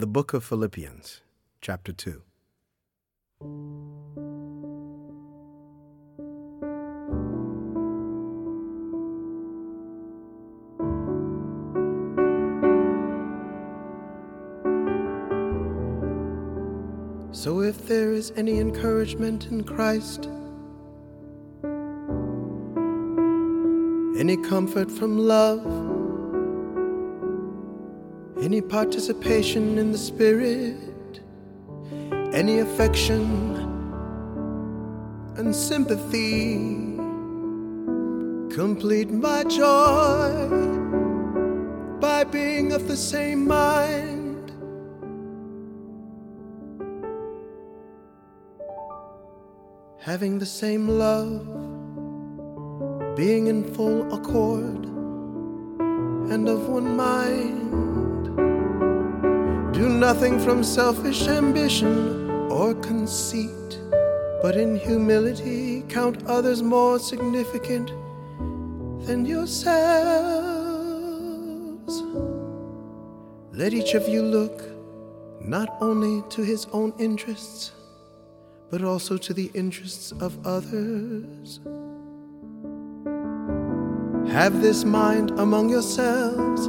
The Book of Philippians, Chapter 2. So if there is any encouragement in Christ, any comfort from love, any participation in the Spirit, any affection and sympathy, complete my joy by being of the same mind. Having the same love, being in full accord and of one mind. Do nothing from selfish ambition or conceit, but in humility count others more significant than yourselves. Let each of you look not only to his own interests, but also to the interests of others. Have this mind among yourselves,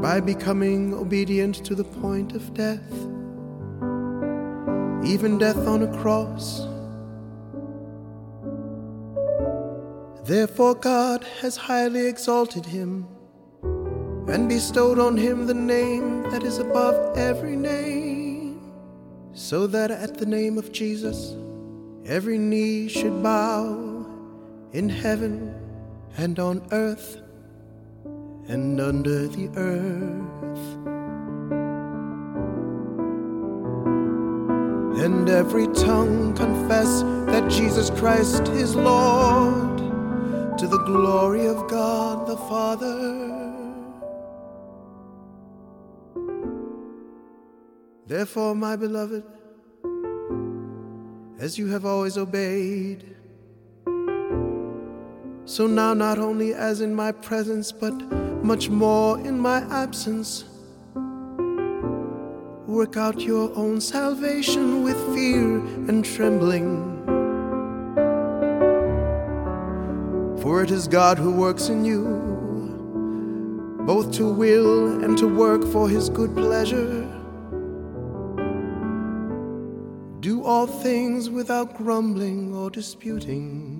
by becoming obedient to the point of death, even death on a cross. Therefore, God has highly exalted him and bestowed on him the name that is above every name, so that at the name of Jesus every knee should bow in heaven and on earth and under the earth. And every tongue confess that Jesus Christ is Lord to the glory of God the Father. Therefore, my beloved, as you have always obeyed, so now, not only as in my presence, but much more in my absence, work out your own salvation with fear and trembling. For it is God who works in you, both to will and to work for his good pleasure. Do all things without grumbling or disputing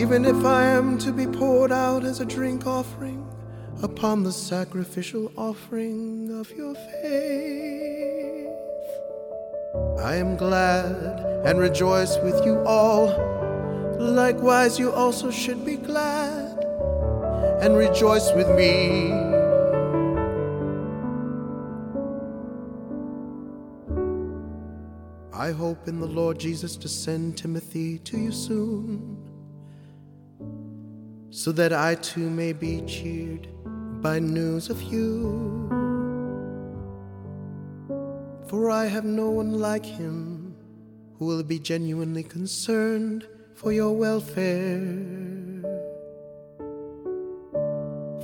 even if I am to be poured out as a drink offering upon the sacrificial offering of your faith. I am glad and rejoice with you all. Likewise, you also should be glad and rejoice with me. I hope in the Lord Jesus to send Timothy to you soon so that I too may be cheered by news of you. For I have no one like him who will be genuinely concerned for your welfare.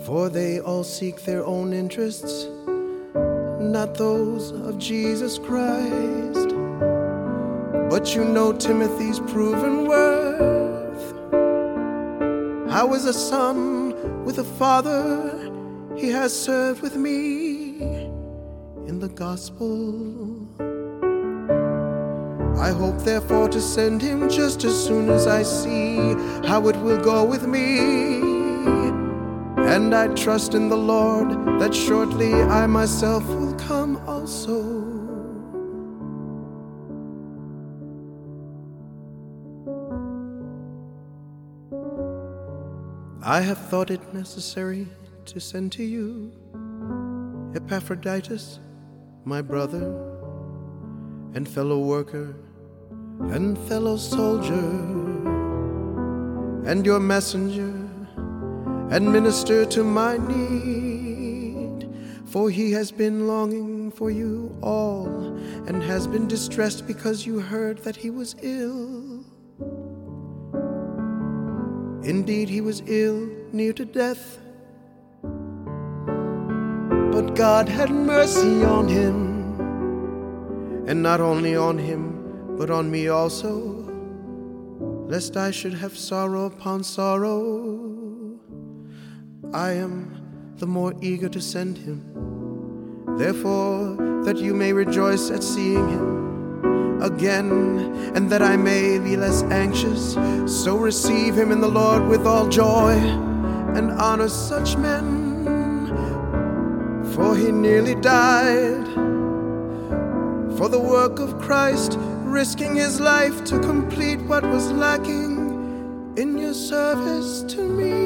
For they all seek their own interests, not those of Jesus Christ. But you know Timothy's proven worth. How is a son with a father? he has served with me in the gospel. I hope, therefore, to send him just as soon as I see how it will go with me. And I trust in the Lord that shortly I myself will come also. I have thought it necessary to send to you Epaphroditus, my brother and fellow worker and fellow soldier, and your messenger and minister to my need. For he has been longing for you all and has been distressed because you heard that he was ill. Indeed, he was ill, near to death. But God had mercy on him, and not only on him but on me also, lest I should have sorrow upon sorrow. I am the more eager to send him, therefore, that you may rejoice at seeing him again, and that I may be less anxious. So receive him in the Lord with all joy, and honor such men, for he nearly died for the work of Christ risking his life to complete what was lacking in your service to me.